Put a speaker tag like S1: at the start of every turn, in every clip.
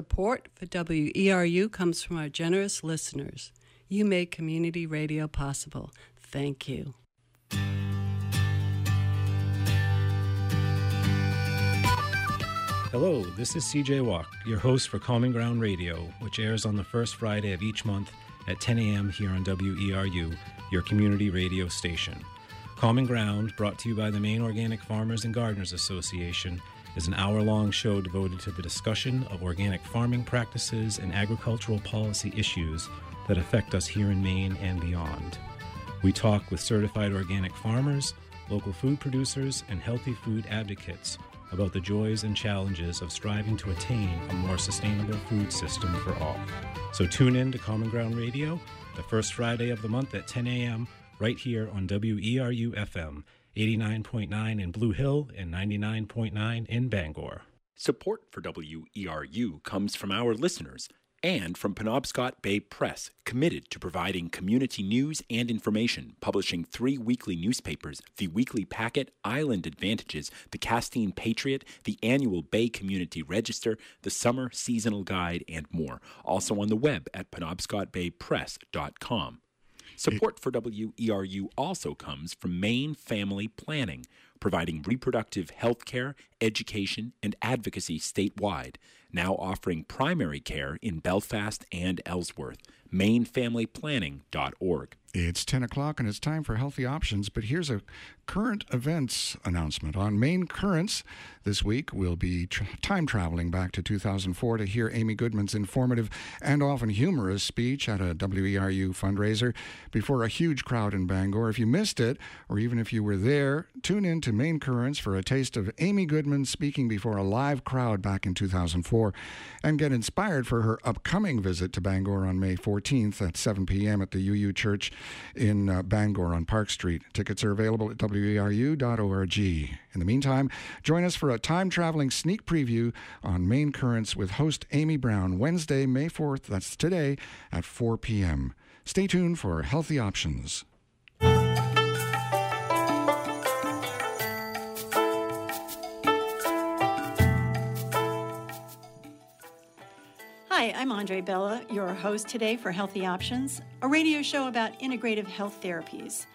S1: Support for WERU comes from our generous listeners. You make community radio possible. Thank you.
S2: Hello, this is CJ Walk, your host for Common Ground Radio, which airs on the first Friday of each month at 10 a.m. here on WERU, your community radio station. Common Ground, brought to you by the Maine Organic Farmers and Gardeners Association, is an hour long show devoted to the discussion of organic farming practices and agricultural policy issues that affect us here in Maine and beyond. We talk with certified organic farmers, local food producers, and healthy food advocates about the joys and challenges of striving to attain a more sustainable food system for all. So tune in to Common Ground Radio the first Friday of the month at 10 a.m. right here on WERU FM 89.9 in Blue Hill and 99.9 in Bangor.
S3: Support for WERU comes from our listeners and from Penobscot Bay Press, committed to providing community news and information, publishing three weekly newspapers the Weekly Packet, Island Ad-Vantages, the Castine Patriot, the annual Bay Community Register, the Summer Seasonal Guide, and more. Also on the web at penobscotbaypress.com. Support for WERU also comes from Maine Family Planning, providing reproductive health care, education, and advocacy statewide, now offering primary care in Belfast and Ellsworth. MaineFamilyPlanning.org.
S4: It's 10 o'clock and it's time for Healthy Options, but here's a current events announcement. On Maine Currents this week, we'll be tra- time traveling back to 2004 to hear Amy Goodman's informative and often humorous speech at a WERU fundraiser before a huge crowd in Bangor. If you missed it, or even if you were there, tune in to Maine Currents for a taste of Amy Goodman speaking before a live crowd back in 2004 and get inspired for her upcoming visit to Bangor on May 14th at 7 p.m. at the UU Church in uh, Bangor on Park Street. Tickets are available at weru.org. In the meantime, join us for a time traveling sneak preview on Maine Currents with host Amy Brown Wednesday, May 4th. That's today at 4 p.m. Stay tuned for healthy options.
S5: Hi, I'm Andre Bella, your host today for Healthy Options, a radio show about integrative health therapies.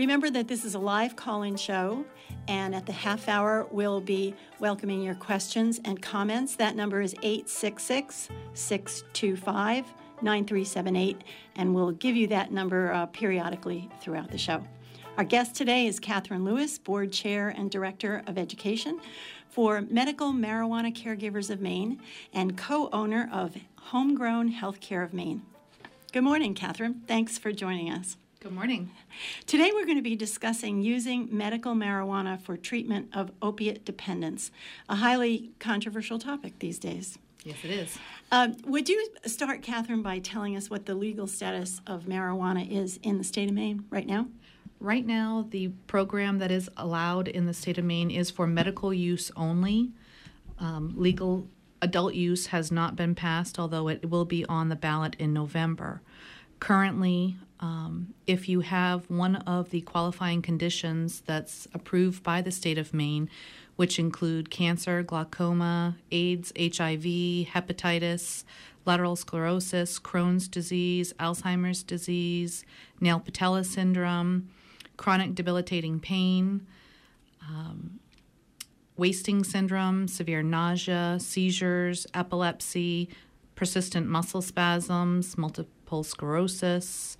S5: Remember that this is a live call in show, and at the half hour, we'll be welcoming your questions and comments. That number is 866 625 9378, and we'll give you that number uh, periodically throughout the show. Our guest today is Catherine Lewis, Board Chair and Director of Education for Medical Marijuana Caregivers of Maine and co owner of Homegrown Healthcare of Maine. Good morning, Catherine. Thanks for joining us.
S6: Good morning.
S5: Today, we're going to be discussing using medical marijuana for treatment of opiate dependence, a highly controversial topic these days.
S6: Yes, it is.
S5: Um, would you start, Catherine, by telling us what the legal status of marijuana is in the state of Maine right now?
S6: Right now, the program that is allowed in the state of Maine is for medical use only. Um, legal adult use has not been passed, although it will be on the ballot in November. Currently, um, if you have one of the qualifying conditions that's approved by the state of Maine, which include cancer, glaucoma, AIDS, HIV, hepatitis, lateral sclerosis, Crohn's disease, Alzheimer's disease, nail patella syndrome, chronic debilitating pain, um, wasting syndrome, severe nausea, seizures, epilepsy, persistent muscle spasms, multiple sclerosis,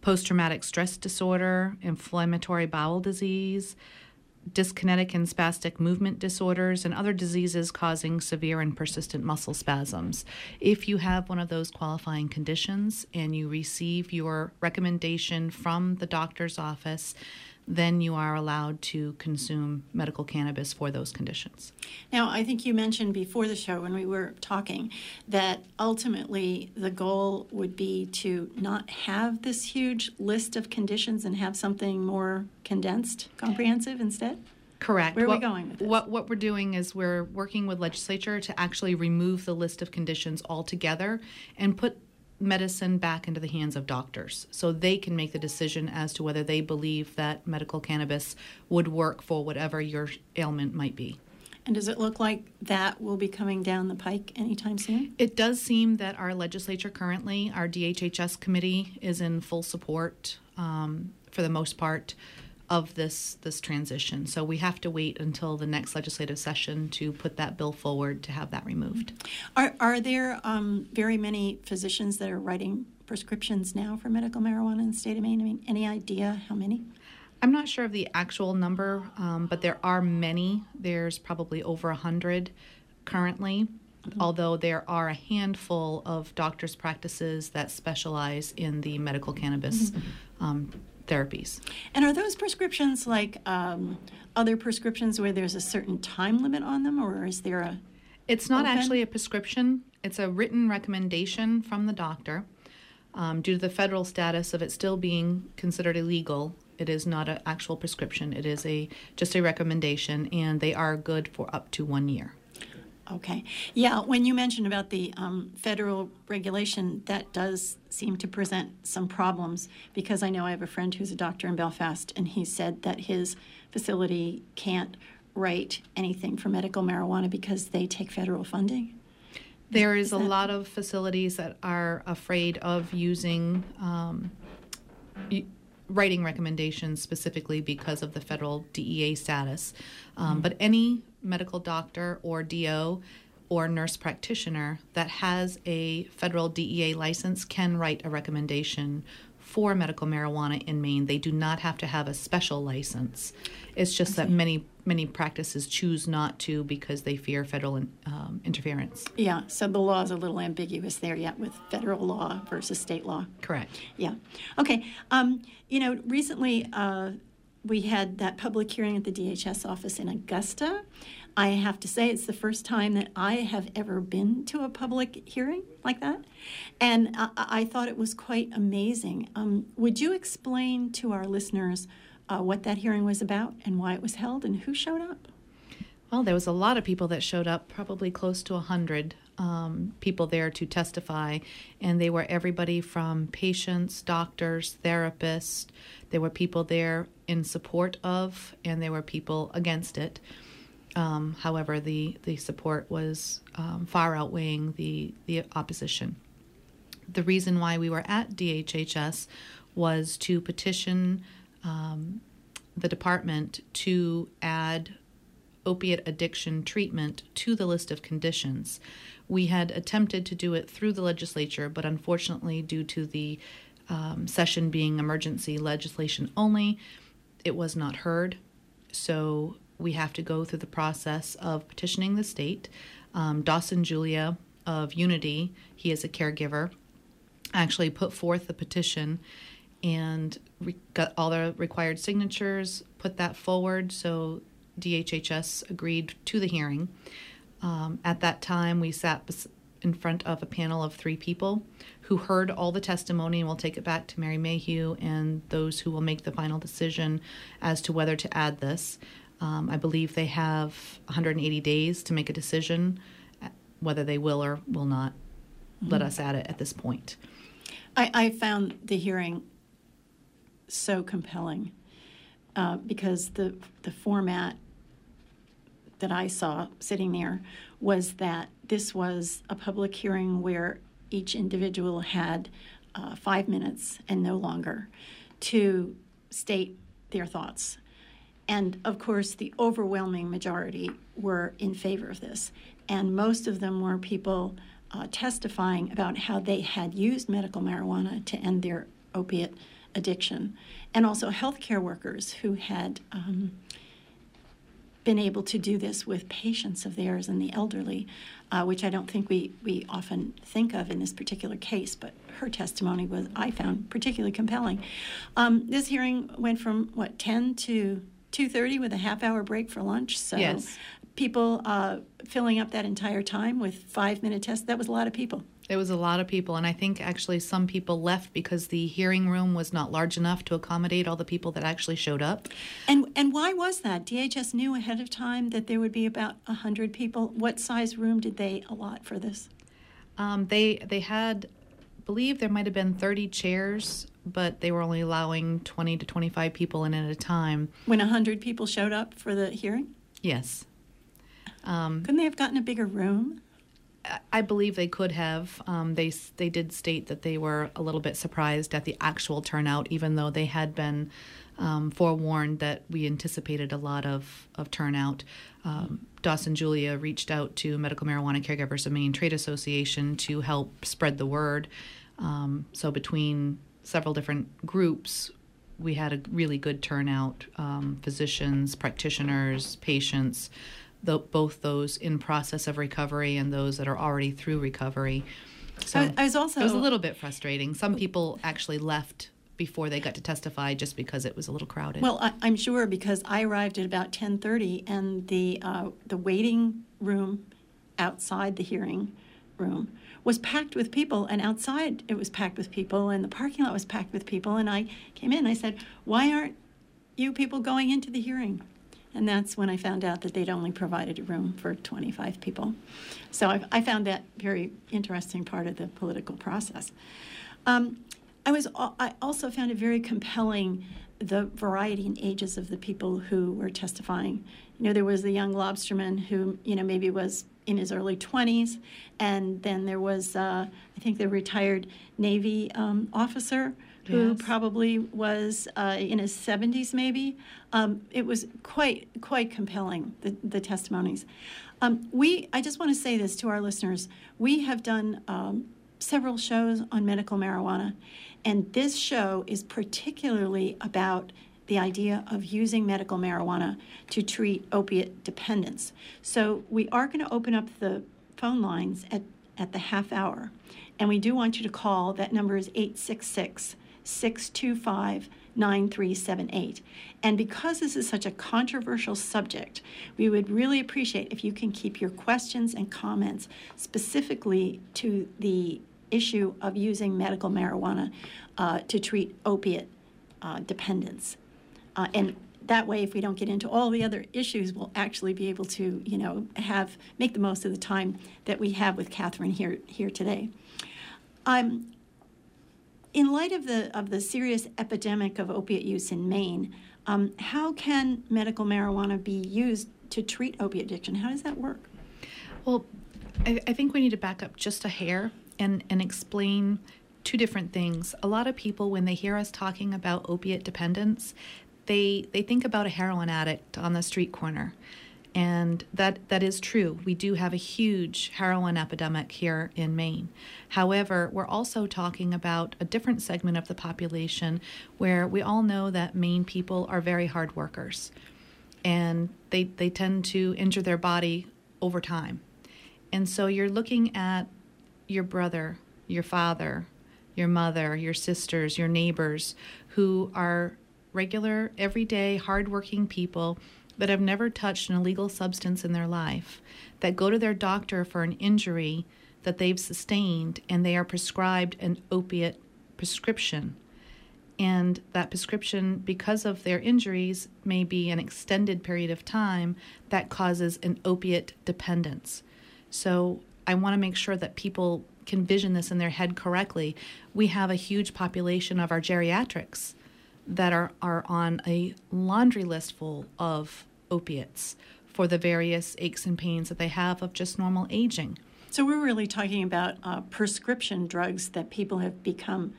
S6: post traumatic stress disorder, inflammatory bowel disease, dyskinetic and spastic movement disorders, and other diseases causing severe and persistent muscle spasms. If you have one of those qualifying conditions and you receive your recommendation from the doctor's office, then you are allowed to consume medical cannabis for those conditions.
S5: Now, I think you mentioned before the show when we were talking that ultimately the goal would be to not have this huge list of conditions and have something more condensed, comprehensive instead?
S6: Correct.
S5: Where are
S6: what,
S5: we going with this?
S6: What what we're doing is we're working with legislature to actually remove the list of conditions altogether and put medicine back into the hands of doctors so they can make the decision as to whether they believe that medical cannabis would work for whatever your ailment might be.
S5: And does it look like that will be coming down the pike anytime soon?
S6: It does seem that our legislature currently, our DHHS committee, is in full support um, for the most part of this this transition. So we have to wait until the next legislative session to put that bill forward to have that removed.
S5: Are are there um, very many physicians that are writing prescriptions now for medical marijuana in the state of Maine? I mean, any idea how many?
S6: I'm not sure of the actual number, um, but there are many. There's probably over a hundred currently. Mm-hmm. Although there are a handful of doctors' practices that specialize in the medical cannabis mm-hmm. um, therapies.
S5: And are those prescriptions like um, other prescriptions where there's a certain time limit on them, or is there a?
S6: It's not open? actually a prescription. It's a written recommendation from the doctor. Um, due to the federal status of it still being considered illegal, it is not an actual prescription. It is a just a recommendation, and they are good for up to one year.
S5: Okay. Yeah, when you mentioned about the um, federal regulation, that does seem to present some problems because I know I have a friend who's a doctor in Belfast, and he said that his facility can't write anything for medical marijuana because they take federal funding.
S6: There is, is a that... lot of facilities that are afraid of using um, writing recommendations specifically because of the federal DEA status. Um, mm-hmm. But any medical doctor or DO or nurse practitioner that has a federal DEA license can write a recommendation for medical marijuana in Maine. They do not have to have a special license. It's just that many many practices choose not to because they fear federal um, interference.
S5: Yeah, so the law is a little ambiguous there yet with federal law versus state law.
S6: Correct.
S5: Yeah. Okay. Um, you know, recently uh, we had that public hearing at the DHS office in Augusta. I have to say, it's the first time that I have ever been to a public hearing like that. And I, I thought it was quite amazing. Um, would you explain to our listeners uh, what that hearing was about and why it was held and who showed up?
S6: Well, there was a lot of people that showed up, probably close to a 100 um, people there to testify, and they were everybody from patients, doctors, therapists. There were people there in support of, and there were people against it. Um, however, the, the support was um, far outweighing the, the opposition. The reason why we were at DHHS was to petition um, the department to add opiate addiction treatment to the list of conditions. We had attempted to do it through the legislature, but unfortunately, due to the um, session being emergency legislation only, it was not heard. So we have to go through the process of petitioning the state. Um, Dawson Julia of Unity, he is a caregiver, actually put forth the petition and re- got all the required signatures, put that forward. So DHHS agreed to the hearing. Um, at that time, we sat bes- in front of a panel of three people who heard all the testimony, and we'll take it back to Mary Mayhew and those who will make the final decision as to whether to add this. Um, I believe they have 180 days to make a decision whether they will or will not mm-hmm. let us add it at this point.
S5: I, I found the hearing so compelling uh, because the the format that I saw sitting there was that this was a public hearing where each individual had uh, five minutes and no longer to state their thoughts. And of course, the overwhelming majority were in favor of this. And most of them were people uh, testifying about how they had used medical marijuana to end their opiate addiction, and also healthcare workers who had um, been able to do this with patients of theirs and the elderly, uh, which I don't think we, we often think of in this particular case, but her testimony was, I found, particularly compelling. Um, this hearing went from, what, 10 to 2.30 with a half-hour break for lunch, so
S6: yes.
S5: people uh, filling up that entire time with five-minute tests, that was a lot of people.
S6: There was a lot of people, and I think actually some people left because the hearing room was not large enough to accommodate all the people that actually showed up.
S5: And and why was that? DHS knew ahead of time that there would be about hundred people. What size room did they allot for this?
S6: Um, they they had, I believe there might have been thirty chairs, but they were only allowing twenty to twenty five people in at a time.
S5: When hundred people showed up for the hearing.
S6: Yes. Um,
S5: Couldn't they have gotten a bigger room?
S6: I believe they could have. Um, they they did state that they were a little bit surprised at the actual turnout, even though they had been um, forewarned that we anticipated a lot of of turnout. Um, Dawson Julia reached out to Medical Marijuana Caregivers of Maine Trade Association to help spread the word. Um, so between several different groups, we had a really good turnout. Um, physicians, practitioners, patients the, both those in process of recovery and those that are already through recovery. So
S5: I, I was also
S6: it was a little bit frustrating. Some people actually left before they got to testify just because it was a little crowded.
S5: Well, I, am sure because I arrived at about 10:30, and the uh, the waiting room outside the hearing room was packed with people, and outside it was packed with people, and the parking lot was packed with people. And I came in, I said, "Why aren't you people going into the hearing?" And that's when I found out that they'd only provided a room for 25 people. So I, I found that very interesting part of the political process. Um, I was I also found it very compelling the variety and ages of the people who were testifying. You know, there was the young lobsterman who you know maybe was in his early 20s, and then there was uh, I think the retired Navy um, officer who yes. probably was uh, in his 70s, maybe. Um, it was quite quite compelling the, the testimonies. Um, we I just want to say this to our listeners. We have done um, several shows on medical marijuana, and this show is particularly about the idea of using medical marijuana to treat opiate dependence. So we are going to open up the phone lines at, at the half hour. And we do want you to call. That number is 866 625 9378. And because this is such a controversial subject, we would really appreciate if you can keep your questions and comments specifically to the issue of using medical marijuana uh, to treat opiate uh, dependence. Uh, and that way, if we don't get into all the other issues, we'll actually be able to, you know, have make the most of the time that we have with Catherine here here today. Um, in light of the of the serious epidemic of opiate use in Maine, um, how can medical marijuana be used to treat opiate addiction? How does that work?
S6: Well, I, I think we need to back up just a hair and and explain two different things. A lot of people, when they hear us talking about opiate dependence, they they think about a heroin addict on the street corner and that that is true. We do have a huge heroin epidemic here in Maine. However, we're also talking about a different segment of the population where we all know that Maine people are very hard workers and they they tend to injure their body over time. And so you're looking at your brother, your father, your mother, your sisters, your neighbors who are regular, everyday, hardworking people that have never touched an illegal substance in their life, that go to their doctor for an injury that they've sustained and they are prescribed an opiate prescription. And that prescription, because of their injuries, may be an extended period of time that causes an opiate dependence. So I want to make sure that people can vision this in their head correctly. We have a huge population of our geriatrics that are, are on a laundry list full of opiates for the various aches and pains that they have of just normal aging.
S5: So we're really talking about uh, prescription drugs that people have become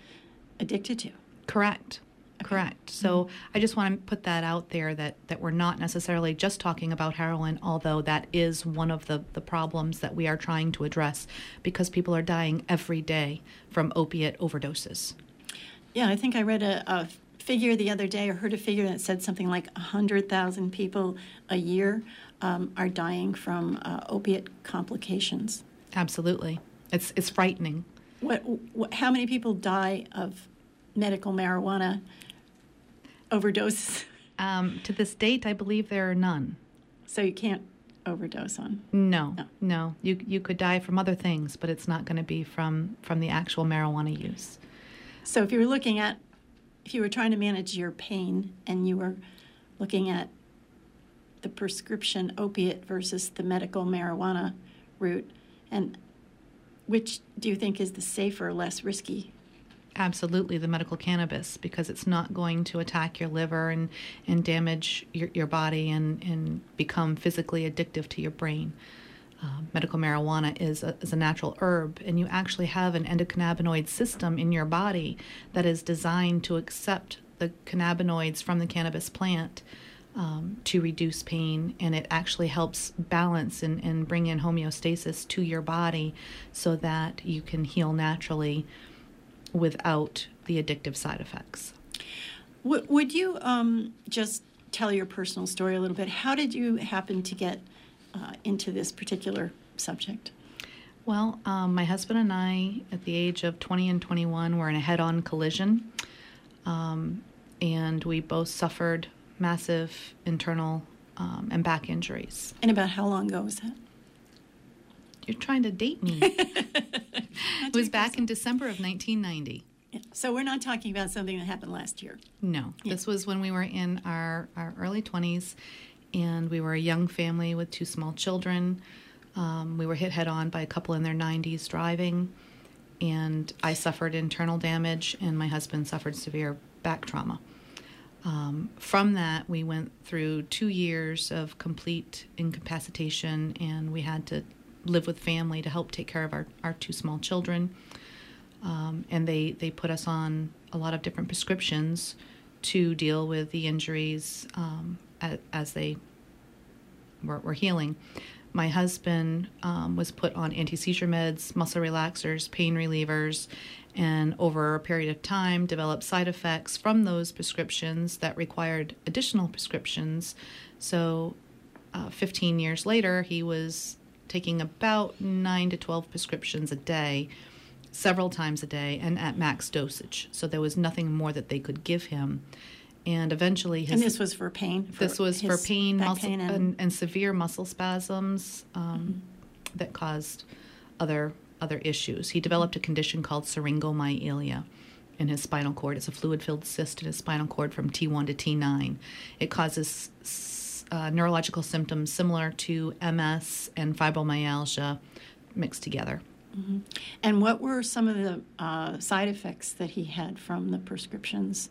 S5: addicted to.
S6: Correct. Okay. Correct. So mm-hmm. I just want to put that out there that, that we're not necessarily just talking about heroin, although that is one of the, the problems that we are trying to address because people are dying every day from opiate overdoses.
S5: Yeah, I think I read a, a figure the other day, or heard a figure that said something like 100,000 people a year um, are dying from uh, opiate complications.
S6: Absolutely. It's, it's frightening.
S5: What, what, how many people die of medical marijuana overdoses?
S6: Um, to this date, I believe there are none.
S5: So you can't overdose on?
S6: No, no, no. You you could die from other things, but it's not going to be from from the actual marijuana use.
S5: So if you're looking at if you were trying to manage your pain and you were looking at the prescription opiate versus the medical marijuana route, and which do you think is the safer, less risky
S6: absolutely the medical cannabis because it's not going to attack your liver and, and damage your, your body and, and become physically addictive to your brain. Uh, medical marijuana is a, is a natural herb, and you actually have an endocannabinoid system in your body that is designed to accept the cannabinoids from the cannabis plant um, to reduce pain, and it actually helps balance and, and bring in homeostasis to your body so that you can heal naturally without the addictive side effects.
S5: Would you um, just tell your personal story a little bit? How did you happen to get uh, into this particular subject?
S6: Well, um, my husband and I, at the age of 20 and 21, were in a head on collision. Um, and we both suffered massive internal um, and back injuries.
S5: And about how long ago was that?
S6: You're trying to date me. it was back in December of 1990.
S5: Yeah. So we're not talking about something that happened last year.
S6: No, yeah. this was when we were in our, our early 20s and we were a young family with two small children. Um, we were hit head on by a couple in their 90s driving, and I suffered internal damage, and my husband suffered severe back trauma. Um, from that, we went through two years of complete incapacitation, and we had to live with family to help take care of our, our two small children. Um, and they, they put us on a lot of different prescriptions to deal with the injuries um, as, they were, were, healing. My husband um, was put on anti seizure meds, muscle relaxers, pain relievers, and over a period of time developed side effects from those prescriptions that required additional prescriptions. So, uh, 15 years later, he was taking about 9 to 12 prescriptions a day, several times a day, and at max dosage. So, there was nothing more that they could give him. And eventually, his,
S5: and this was for pain. For
S6: this was for pain, muscle, pain and... And, and... severe muscle spasms um, mm-hmm. that caused other other issues. He developed a condition called syringomyelia in his spinal cord. It's a fluid filled cyst in his spinal cord from T1 to T9. It causes uh, neurological symptoms similar to MS and fibromyalgia mixed together.
S5: Mm-hmm. And what were some of the uh, side effects that he had from the prescriptions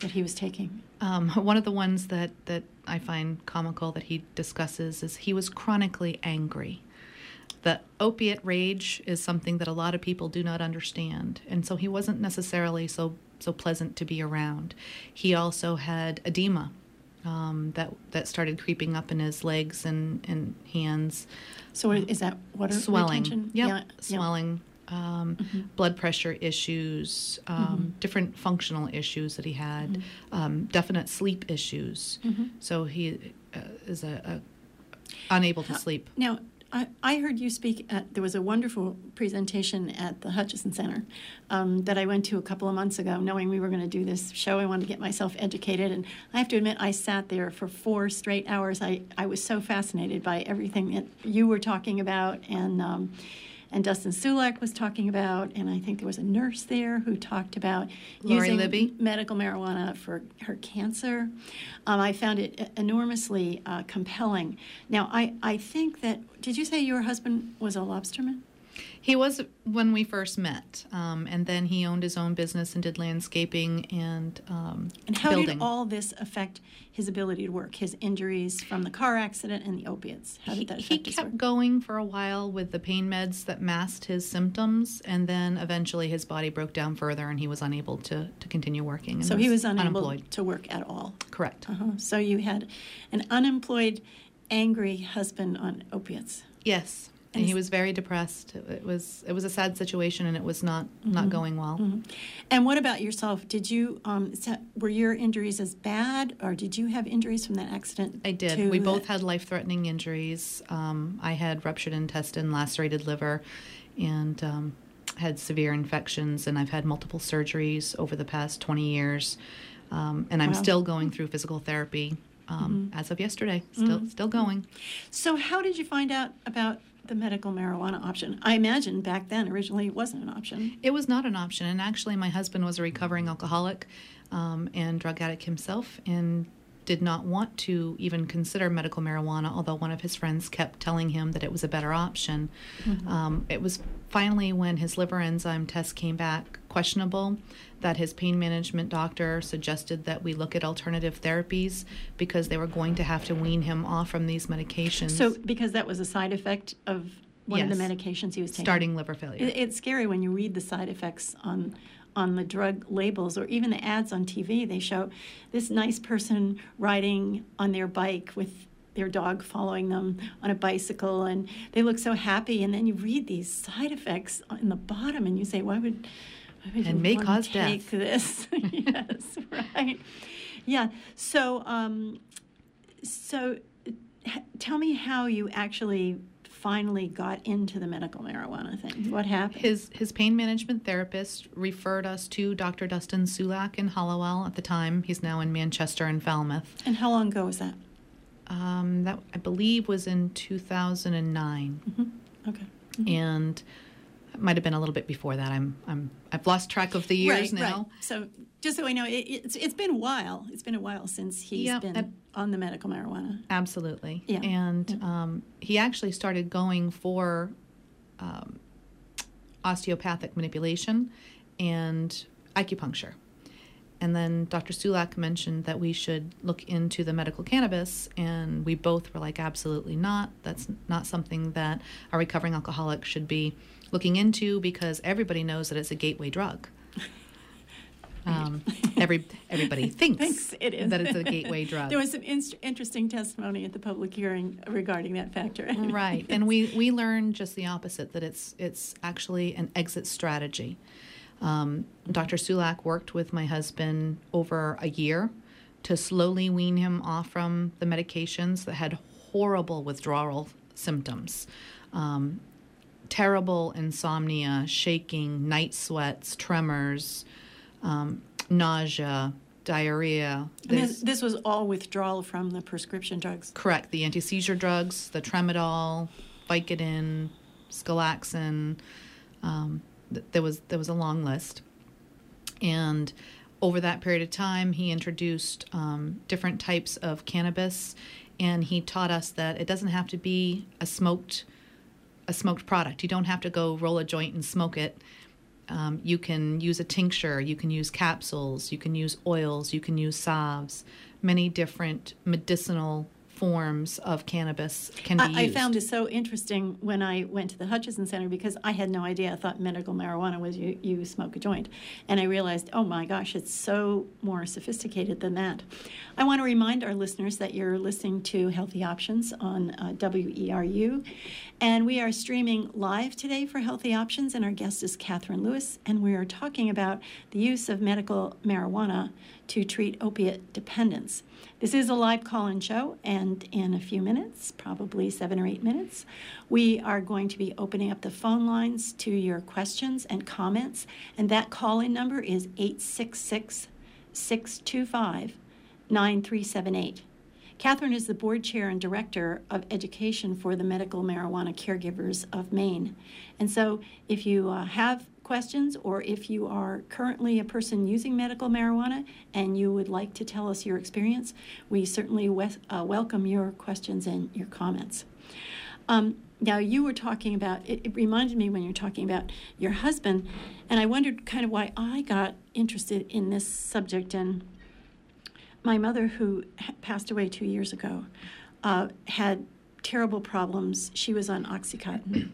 S5: that he was taking?
S6: Um, one of the ones that, that I find comical that he discusses is he was chronically angry. The opiate rage is something that a lot of people do not understand and so he wasn't necessarily so so pleasant to be around. He also had edema um, that that started creeping up in his legs and, and hands.
S5: So is that water
S6: swelling. yep. yeah. swelling um, mm-hmm. blood pressure issues, um, mm-hmm. different functional issues that he had, mm-hmm. um, definite sleep issues. Mm-hmm. So he uh, is a, a unable to sleep.
S5: Now, I, I heard you speak at, there was a wonderful presentation at the Hutchinson Center um, that I went to a couple of months ago, knowing we were going to do this show. I wanted to get myself educated. And I have to admit, I sat there for four straight hours. I, I was so fascinated by everything that you were talking about. And, um, and Dustin Sulak was talking about, and I think there was a nurse there who talked about
S6: Lori
S5: using
S6: Libby.
S5: medical marijuana for her cancer. Um, I found it enormously uh, compelling. Now, I, I think that, did you say your husband was a lobsterman?
S6: He was when we first met, um, and then he owned his own business and did landscaping and um,
S5: and how
S6: building.
S5: did all this affect his ability to work? His injuries from the car accident and the opiates. How did that
S6: affect
S5: he,
S6: he kept
S5: work?
S6: going for a while with the pain meds that masked his symptoms, and then eventually his body broke down further, and he was unable to to continue working.
S5: So
S6: was
S5: he was unable
S6: unemployed.
S5: to work at all.
S6: Correct.
S5: Uh-huh. So you had an unemployed, angry husband on opiates.
S6: Yes and he was very depressed. It was it was a sad situation, and it was not mm-hmm. not going well. Mm-hmm.
S5: And what about yourself? Did you um, were your injuries as bad, or did you have injuries from that accident?
S6: I did. We both had life threatening injuries. Um, I had ruptured intestine, lacerated liver, and um, had severe infections. And I've had multiple surgeries over the past twenty years. Um, and I'm wow. still going through physical therapy um, mm-hmm. as of yesterday. Still, mm-hmm. still going.
S5: So, how did you find out about the medical marijuana option. I imagine back then, originally, it wasn't an option.
S6: It was not an option. And actually, my husband was a recovering alcoholic um, and drug addict himself and did not want to even consider medical marijuana, although one of his friends kept telling him that it was a better option. Mm-hmm. Um, it was finally when his liver enzyme test came back questionable, that his pain management doctor suggested that we look at alternative therapies because they were going to have to wean him off from these medications.
S5: So, because that was a side effect of one of the medications he was taking.
S6: starting liver failure.
S5: It, it's scary when you read the side effects on on the drug labels or even the ads on TV. They show this nice person riding on their bike with their dog following them on a bicycle, and they look so happy. And then you read these side effects in the bottom, and you say, "Why would?"
S6: And may cause death.
S5: this? yes, right. Yeah. So, um, so h- tell me how you actually finally got into the medical marijuana thing. What happened?
S6: His his pain management therapist referred us to Dr. Dustin Sulak in Hallowell at the time. He's now in Manchester and Falmouth.
S5: and how long ago was that?
S6: Um, that I believe was in 2009,
S5: Okay.
S6: and it might have been a little bit before that. I'm I'm I've lost track of the years
S5: right,
S6: now.
S5: Right. So just so I know, it, it's it's been a while. It's been a while since he's
S6: Yeah,
S5: been on the medical marijuana.
S6: Absolutely.
S5: Yeah,
S6: And Um, he actually started going for um, osteopathic manipulation and acupuncture. And then Dr. Sulak mentioned that we should look into the medical cannabis, and we both were like, absolutely not. That's not something that a recovering alcoholic should be looking into because everybody knows that it's a gateway drug. Um, every everybody thinks,
S5: Thinks it is.
S6: that it's a gateway drug.
S5: There was some in- interesting testimony at the public hearing regarding that factor.
S6: right and we we learned just the opposite that it's it's actually an exit strategy um, dr sulak worked with my husband over a year to slowly wean him off from the medications that had horrible withdrawal symptoms um, terrible insomnia shaking night sweats tremors um, nausea diarrhea
S5: And
S6: This-
S5: this, was all withdrawal from the prescription drugs.
S6: Correct. The anti seizure drugs, the tramadol, Vicodin, Skelaxin. Um, th- there was there was a long list, and over that period of time, he introduced um, different types of cannabis, and he taught us that it doesn't have to be a smoked a smoked product. You don't have to go roll a joint and smoke it. Um, you can use a tincture, you can use capsules, you can use oils, you can use salves. Many different medicinal forms of cannabis can be
S5: I, I found this so interesting when I went to the Hutchinson Center because I had no idea. I thought medical marijuana was you, you smoke a joint. And I realized, oh my gosh, it's so more sophisticated than that. I want to remind our listeners that you're listening to Healthy Options on uh, WERU. And we are streaming live today for Healthy Options. And our guest is Catherine Lewis. And we are talking about the use of medical marijuana to treat opiate dependence. This is a live call in show, and in a few minutes, probably seven or eight minutes, we are going to be opening up the phone lines to your questions and comments. And that call in number is 866 625 9378. Catherine is the board chair and director of education for the Medical Marijuana Caregivers of Maine. And so, if you uh, have questions or if you are currently a person using medical marijuana and you would like to tell us your experience, we certainly we- uh, welcome your questions and your comments. Um, now, you were talking about, it, it reminded me when you were talking about your husband, and I wondered kind of why I got interested in this subject. And my mother, who passed away two years ago, uh, had terrible problems. She was on Oxycontin.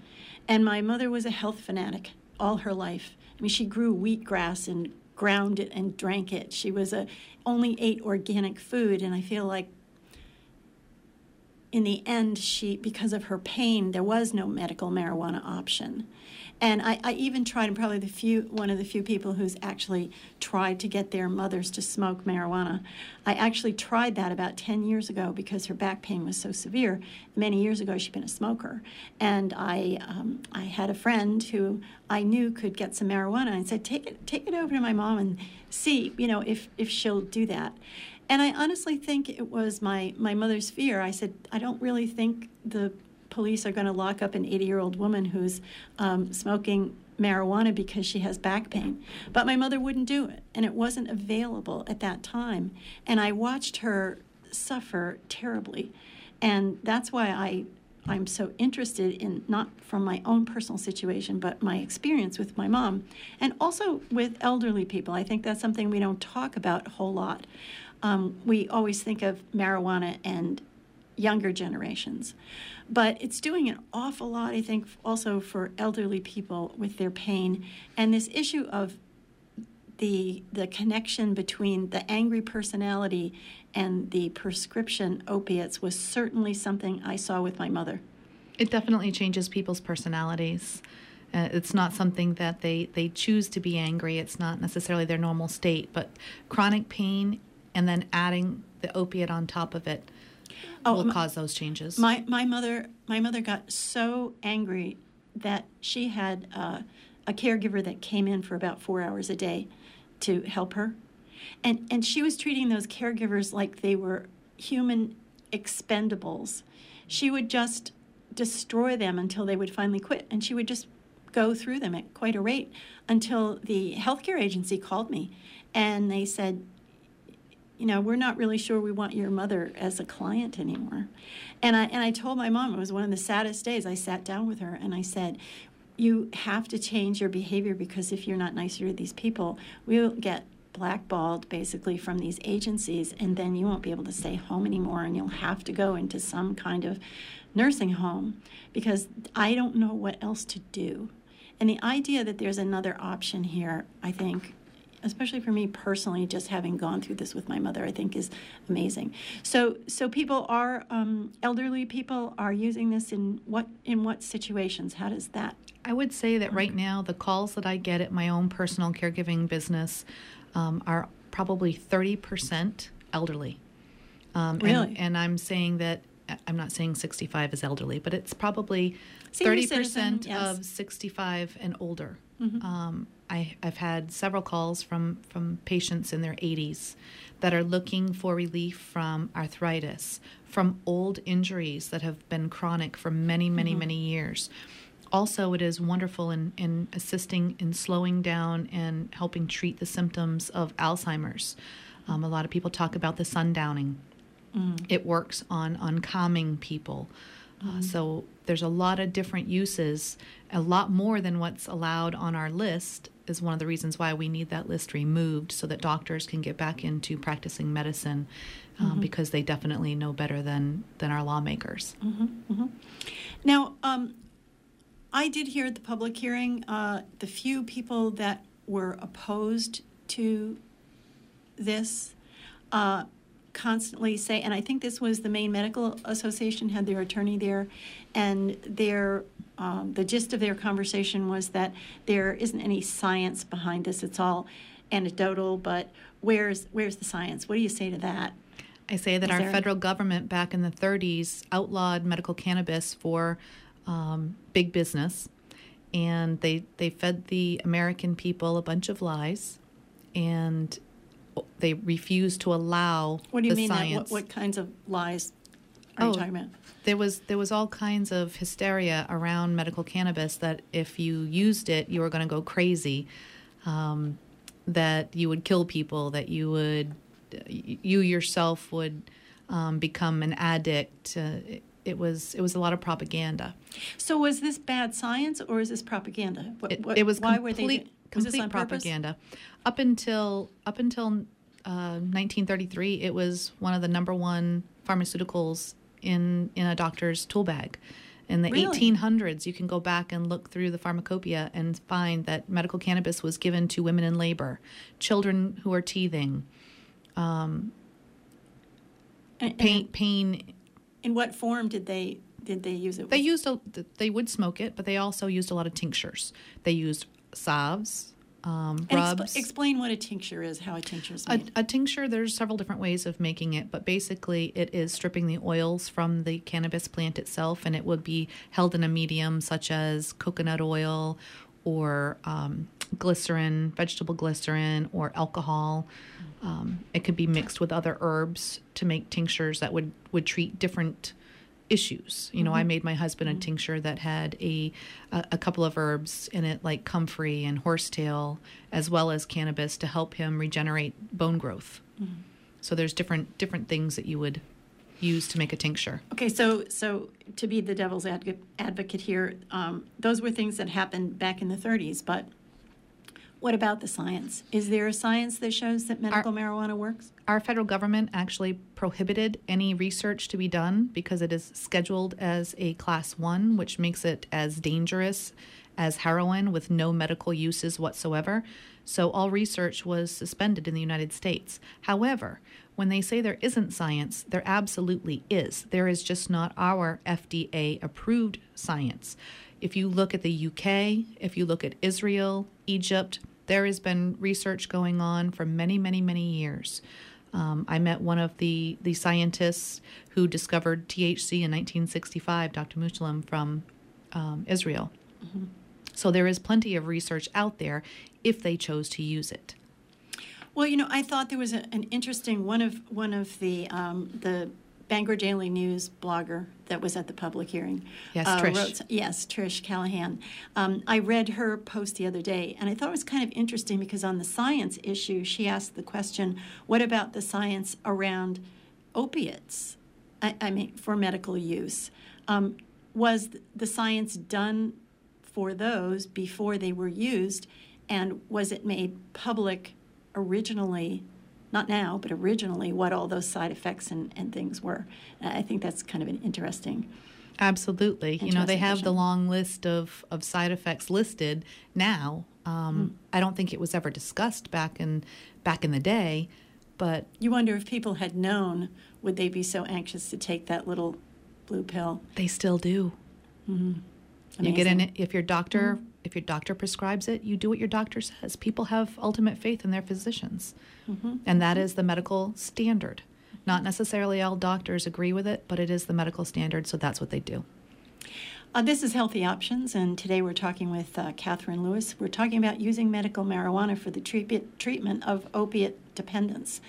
S5: and my mother was a health fanatic all her life. I mean, she grew wheatgrass and ground it and drank it. She was a only ate organic food, and I feel like in the end, she, because of her pain, there was no medical marijuana option. And I, I even tried, and probably the few, one of the few people who's actually tried to get their mothers to smoke marijuana. I actually tried that about 10 years ago because her back pain was so severe. Many years ago, she'd been a smoker. And I, um, I had a friend who I knew could get some marijuana. I said, take it, take it over to my mom and see, you know, if, if she'll do that. And I honestly think it was my, my mother's fear. I said, I don't really think the police are going to lock up an 80 year old woman who's um, smoking marijuana because she has back pain. But my mother wouldn't do it, and it wasn't available at that time. And I watched her suffer terribly. And that's why I I'm so interested in not from my own personal situation, but my experience with my mom, and also with elderly people. I think that's something we don't talk about a whole lot. Um, we always think of marijuana and younger generations, but it's doing an awful lot, I think, also for elderly people with their pain. And this issue of the the connection between the angry personality and the prescription opiates was certainly something I saw with my mother.
S6: It definitely changes people's personalities. Uh, it's not something that they, they choose to be angry. It's not necessarily their normal state, but chronic pain and then adding the opiate on top of it oh, will my, cause those changes.
S5: My my mother my mother got so angry that she had uh, a caregiver that came in for about four hours a day to help her and and she was treating those caregivers like they were human expendables she would just destroy them until they would finally quit and she would just go through them at quite a rate until the healthcare agency called me and they said you know we're not really sure we want your mother as a client anymore and i and i told my mom it was one of the saddest days i sat down with her and i said you have to change your behavior because if you're not nicer to these people we'll get blackballed basically from these agencies, and then you won't be able to stay home anymore, and you'll have to go into some kind of nursing home because I don't know what else to do. And the idea that there's another option here, I think, especially for me personally, just having gone through this with my mother, I think is amazing. So, so people are um, elderly people are using this in what in what situations? How does that?
S6: I would say that right now, the calls that I get at my own personal caregiving business um, are probably 30% elderly.
S5: Um, really?
S6: And, and, I'm saying that, I'm not saying 65 is elderly, but it's probably Senior 30% citizen, yes. of 65 and older. Mm-hmm. Um, I, have had several calls from, from patients in their 80s that are looking for relief from arthritis, from old injuries that have been chronic for many, many, mm-hmm. many years also it is wonderful in, in assisting in slowing down and helping treat the symptoms of alzheimer's um, a lot of people talk about the sundowning mm. it works on on calming people uh, mm. uh, so there's a lot of different uses a lot more than what's allowed on our list is one of the reasons why we need that list removed so that doctors can get back into practicing medicine um, mm-hmm. because they definitely know better than than our lawmakers
S5: mm-hmm. Mm-hmm. now um, I did hear at the public hearing uh, the few people that were opposed to this uh, constantly say, and I think this was the Maine Medical Association had their attorney there, and their um, the gist of their conversation was that there isn't any science behind this; it's all anecdotal. But where's where's the science? What do you say to that?
S6: I say that Is our there... federal government back in the 30s outlawed medical cannabis for um, big business, and they they fed the American people a bunch of lies, and they refused to allow.
S5: What do you mean? What, what, kinds of lies are oh, you talking about?
S6: There was there was all kinds of hysteria around medical cannabis that if you used it, you were going to go crazy, um, that you would kill people, that you would you yourself would um, become an addict. Uh, it was it was a lot of propaganda.
S5: So was this bad science or is this propaganda?
S6: What, it, it, was why complete, were they complete propaganda. Purpose? Up until up until uh, 1933, it was one of the number one pharmaceuticals in in a doctor's tool bag. In the really? 1800s, you can go back and look through the pharmacopoeia and find that medical cannabis was given to women in labor, children who are teething, um, pain, pain
S5: in what form did they did they use it?
S6: They used a, they would smoke it, but they also used a lot of tinctures. They used salves, um, rubs.
S5: Exp- explain what a tincture is. How a tincture is made.
S6: A, a, tincture. There's several different ways of making it, but basically, it is stripping the oils from the cannabis plant itself, and it would be held in a medium such as coconut oil or um, glycerin, vegetable glycerin, or alcohol. Um, it could be mixed with other herbs to make tinctures that would, would treat different issues. You know, mm-hmm. I made my husband a mm-hmm. tincture that had a, a, a couple of herbs in it, like comfrey and horsetail, as well as cannabis to help him regenerate bone growth. Mm-hmm. So there's different different things that you would use to make a tincture.
S5: Okay, so so to be the devil's advocate, advocate here, um, those were things that happened back in the 30s. But what about the science? Is there a science that shows that medical Our, marijuana works?
S6: Our federal government actually prohibited any research to be done because it is scheduled as a class one, which makes it as dangerous as heroin with no medical uses whatsoever. So all research was suspended in the United States. However, when they say there isn't science, there absolutely is. There is just not our FDA approved science. If you look at the UK, if you look at Israel, Egypt, there has been research going on for many, many, many years. Um, I met one of the, the scientists who discovered THC in 1965, Dr. Mechoulam from um, Israel. Mm-hmm. So there is plenty of research out there if they chose to use it.
S5: Well, you know, I thought there was a, an interesting one of one of the um, the Bangor Daily News blogger that was at the public hearing.
S6: Yes, uh, Trish.
S5: Wrote, yes, Trish Callahan. Um, I read her post the other day, and I thought it was kind of interesting because on the science issue, she asked the question, "What about the science around opiates? I, I mean, for medical use? Um, was the science done for those before they were used, and was it made public originally?" Not now, but originally, what all those side effects and, and things were. I think that's kind of an interesting.
S6: Absolutely. Interesting you know, they have vision. the long list of, of side effects listed now. Um, mm. I don't think it was ever discussed back in back in the day, but
S5: you wonder if people had known, would they be so anxious to take that little blue pill?
S6: They still do. Mm-hmm. You get in it if your doctor mm-hmm. if your doctor prescribes it, you do what your doctor says. People have ultimate faith in their physicians, mm-hmm. and that is the medical standard. Not necessarily all doctors agree with it, but it is the medical standard, so that's what they do.
S5: Uh, this is Healthy Options, and today we're talking with uh, Catherine Lewis. We're talking about using medical marijuana for the treat- treatment of opiate dependence.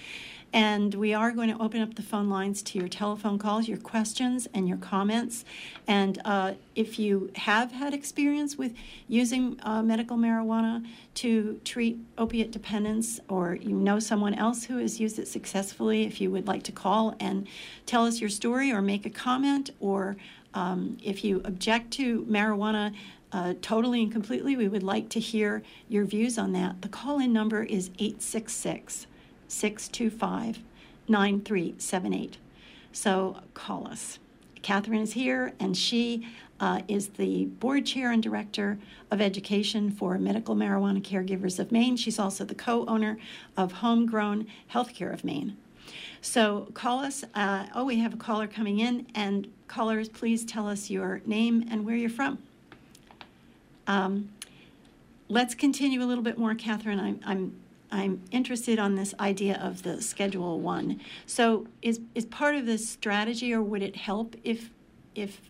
S5: And we are going to open up the phone lines to your telephone calls, your questions, and your comments. And uh, if you have had experience with using uh, medical marijuana to treat opiate dependence, or you know someone else who has used it successfully, if you would like to call and tell us your story or make a comment, or um, if you object to marijuana, uh, totally and completely. We would like to hear your views on that. The call in number is 866 625 9378. So call us. Catherine is here, and she uh, is the board chair and director of education for Medical Marijuana Caregivers of Maine. She's also the co owner of Homegrown Healthcare of Maine. So call us. Uh, oh, we have a caller coming in, and callers, please tell us your name and where you're from. Um, let's continue a little bit more, Catherine. I'm, I'm I'm interested on this idea of the Schedule One. So, is is part of this strategy, or would it help if if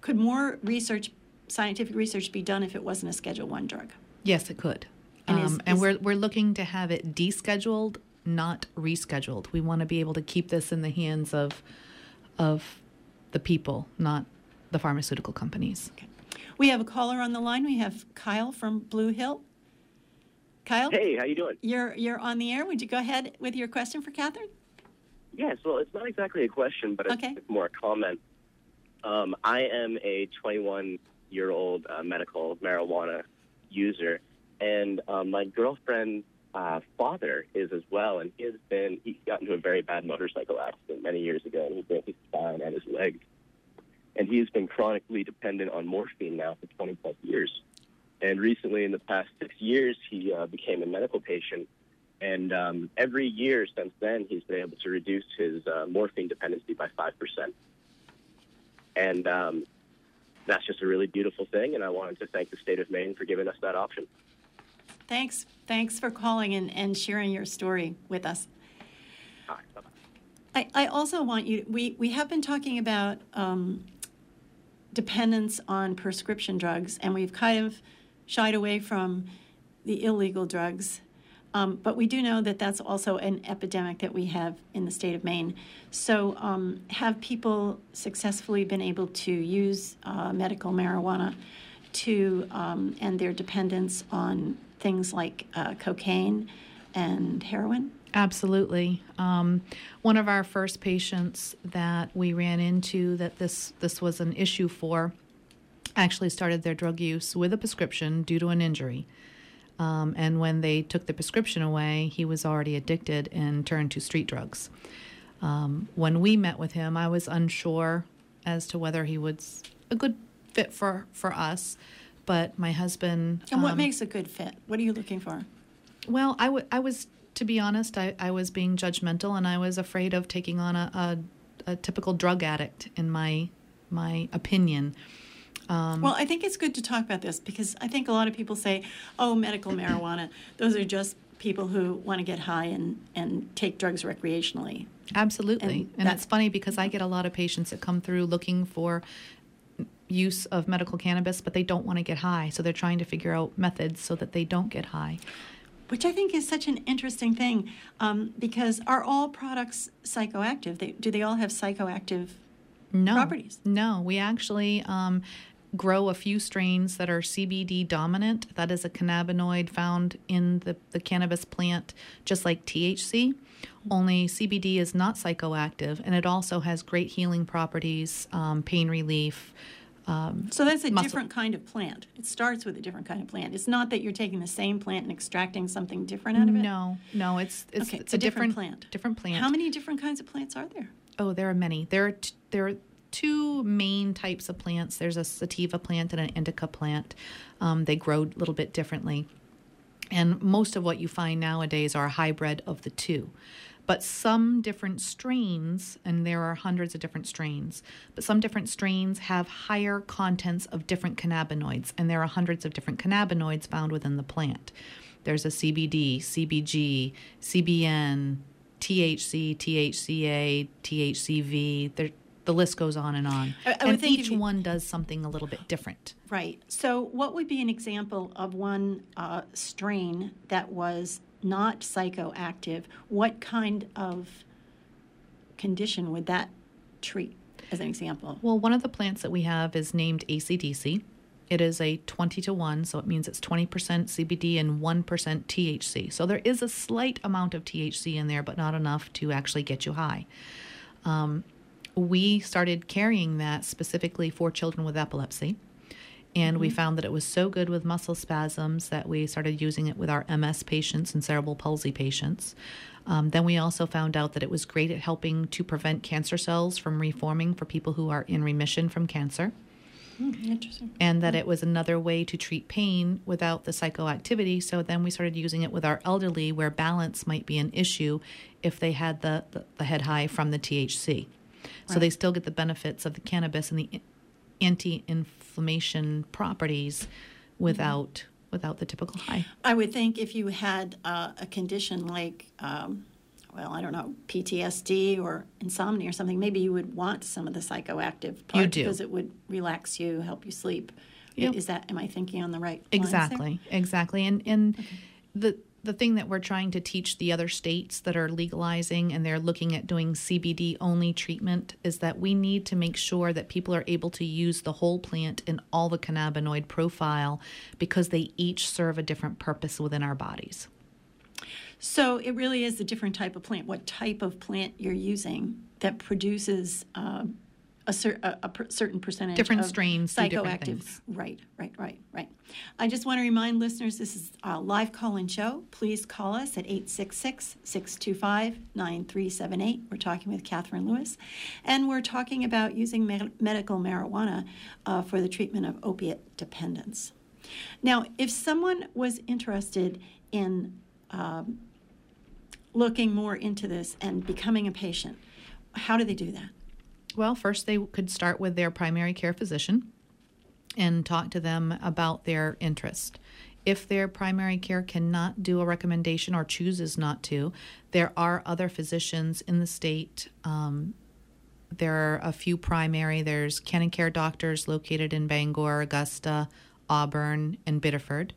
S5: could more research, scientific research, be done if it wasn't a Schedule One drug?
S6: Yes, it could. And, um, is, and is, we're we're looking to have it descheduled, not rescheduled. We want to be able to keep this in the hands of of the people, not the pharmaceutical companies. Okay.
S5: We have a caller on the line. We have Kyle from Blue Hill. Kyle?
S7: Hey, how you doing?
S5: You're you're on the air. Would you go ahead with your question for Catherine?
S7: Yes. Well, it's not exactly a question, but okay. it's more a comment. Um, I am a 21 year old uh, medical marijuana user, and um, my girlfriend's uh, father is as well, and he has been he got into a very bad motorcycle accident many years ago, and he broke his spine and his legs, and he's been chronically dependent on morphine now for 20 plus years. And recently, in the past six years, he uh, became a medical patient. And um, every year since then, he's been able to reduce his uh, morphine dependency by 5%. And um, that's just a really beautiful thing. And I wanted to thank the state of Maine for giving us that option.
S5: Thanks. Thanks for calling and, and sharing your story with us. I, I also want you, we, we have been talking about um, dependence on prescription drugs, and we've kind of shied away from the illegal drugs. Um, but we do know that that's also an epidemic that we have in the state of Maine. So, um, have people successfully been able to use uh, medical marijuana to um, end their dependence on things like uh, cocaine and heroin?
S6: Absolutely. Um, one of our first patients that we ran into that this this was an issue for actually started their drug use with a prescription due to an injury. Um, and when they took the prescription away, he was already addicted and turned to street drugs. Um, when we met with him, I was unsure as to whether he was a good fit for, for us. But my husband.
S5: And what um, makes a good fit? What are you looking for?
S6: Well, I, w- I was, to be honest, I, I was being judgmental and I was afraid of taking on a, a, a typical drug addict, in my, my opinion.
S5: Um, well, I think it's good to talk about this because I think a lot of people say, oh, medical marijuana, those are just people who want to get high and, and take drugs recreationally.
S6: Absolutely. And, and that's funny because I get a lot of patients that come through looking for use of medical cannabis, but they don't want to get high. So they're trying to figure out methods so that they don't get high.
S5: Which I think is such an interesting thing um, because are all products psychoactive? They, do they all have psychoactive
S6: no,
S5: properties?
S6: No, we actually um, grow a few strains that are CBD dominant. That is a cannabinoid found in the, the cannabis plant, just like THC. Only CBD is not psychoactive, and it also has great healing properties, um, pain relief.
S5: Um, so that's a muscle. different kind of plant. It starts with a different kind of plant. It's not that you're taking the same plant and extracting something different out of it.
S6: No, no, it's it's,
S5: okay,
S6: it's,
S5: a,
S6: a
S5: different,
S6: different
S5: plant.
S6: Different plant.
S5: How many different kinds of plants are there?
S6: Oh, there are many. There are t- there are two main types of plants. There's a sativa plant and an indica plant. Um, they grow a little bit differently. And most of what you find nowadays are a hybrid of the two. But some different strains, and there are hundreds of different strains, but some different strains have higher contents of different cannabinoids, and there are hundreds of different cannabinoids found within the plant. There's a CBD, CBG, CBN, THC, THCA, THCV. There, the list goes on and on. I, I and each you, one does something a little bit different.
S5: Right. So, what would be an example of one uh, strain that was not psychoactive? What kind of condition would that treat, as an example?
S6: Well, one of the plants that we have is named ACDC. It is a 20 to 1, so it means it's 20% CBD and 1% THC. So there is a slight amount of THC in there, but not enough to actually get you high. Um, we started carrying that specifically for children with epilepsy. And mm-hmm. we found that it was so good with muscle spasms that we started using it with our MS patients and cerebral palsy patients. Um, then we also found out that it was great at helping to prevent cancer cells from reforming for people who are in remission from cancer.
S5: Mm, interesting.
S6: And that it was another way to treat pain without the psychoactivity. So then we started using it with our elderly, where balance might be an issue if they had the, the, the head high from the THC. So right. they still get the benefits of the cannabis and the anti-inflammation properties without mm-hmm. without the typical high.
S5: I would think if you had uh, a condition like, um, well, I don't know, PTSD or insomnia or something, maybe you would want some of the psychoactive part because it would relax you, help you sleep. Yep. Is that am I thinking on the right?
S6: Exactly, exactly, and and okay. the the thing that we're trying to teach the other states that are legalizing and they're looking at doing CBD only treatment is that we need to make sure that people are able to use the whole plant in all the cannabinoid profile because they each serve a different purpose within our bodies.
S5: So it really is a different type of plant. What type of plant you're using that produces uh, a, cer- a, a per- certain percentage
S6: different strains
S5: psychoactive right right right right. I just want to remind listeners this is a live call-in show. Please call us at 866-625-9378 we're talking with catherine lewis. And we're talking about using med- medical marijuana uh, for the treatment of opiate dependence. Now if someone was interested in um, looking more into this and becoming a patient how do they do that
S6: well, first they could start with their primary care physician and talk to them about their interest. If their primary care cannot do a recommendation or chooses not to, there are other physicians in the state. Um, there are a few primary. There's CannaCare doctors located in Bangor, Augusta, Auburn, and Biddeford.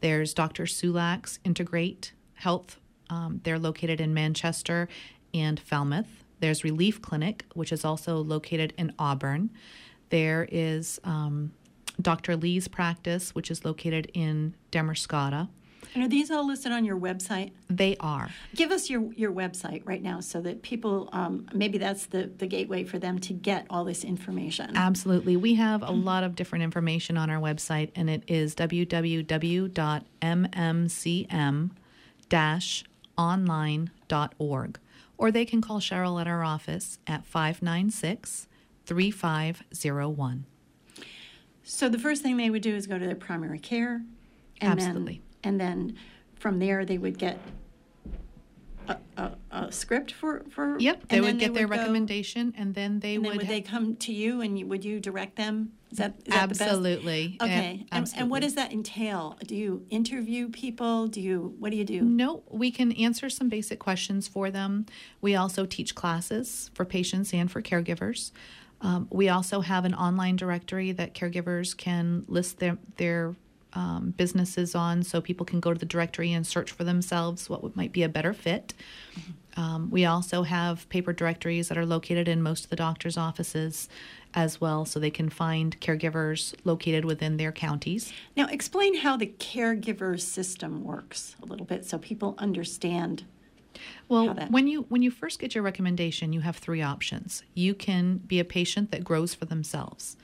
S6: There's Dr. Sulak's Integr8 Health. Um, they're located in Manchester and Falmouth. There's Relief Clinic, which is also located in Auburn. There is um, Dr. Lee's practice, which is located in Damariscotta.
S5: And are these all listed on your website?
S6: They are.
S5: Give us your, your website right now so that people, um, maybe that's the, the gateway for them to get all this information.
S6: Absolutely. We have a lot of different information on our website, and it is www.mmcm-online.org. Or they can call Cheryl at our office at 596 3501.
S5: So the first thing they would do is go to their primary care. And
S6: Absolutely.
S5: Then, and then from there, they would get a, a, a script for, for.
S6: Yep, they would get they their would recommendation, go, and then they
S5: and
S6: would.
S5: Then would ha- they come to you, and you, would you direct them? Is that, is
S6: absolutely
S5: that okay?
S6: And,
S5: and, what does that entail? Do you interview people? Do you what do you do?
S6: No, we can answer some basic questions for them. We also teach classes for patients and for caregivers. Um, we also have an online directory that caregivers can list their their um, businesses on, so people can go to the directory and search for themselves what might be a better fit. Mm-hmm. Um, we also have paper directories that are located in most of the doctor's offices as well, so they can find caregivers located within their counties.
S5: Now, explain how the caregiver system works a little bit so people understand
S6: well, when you when you first get your recommendation, you have three options. You can be a patient that grows for themselves.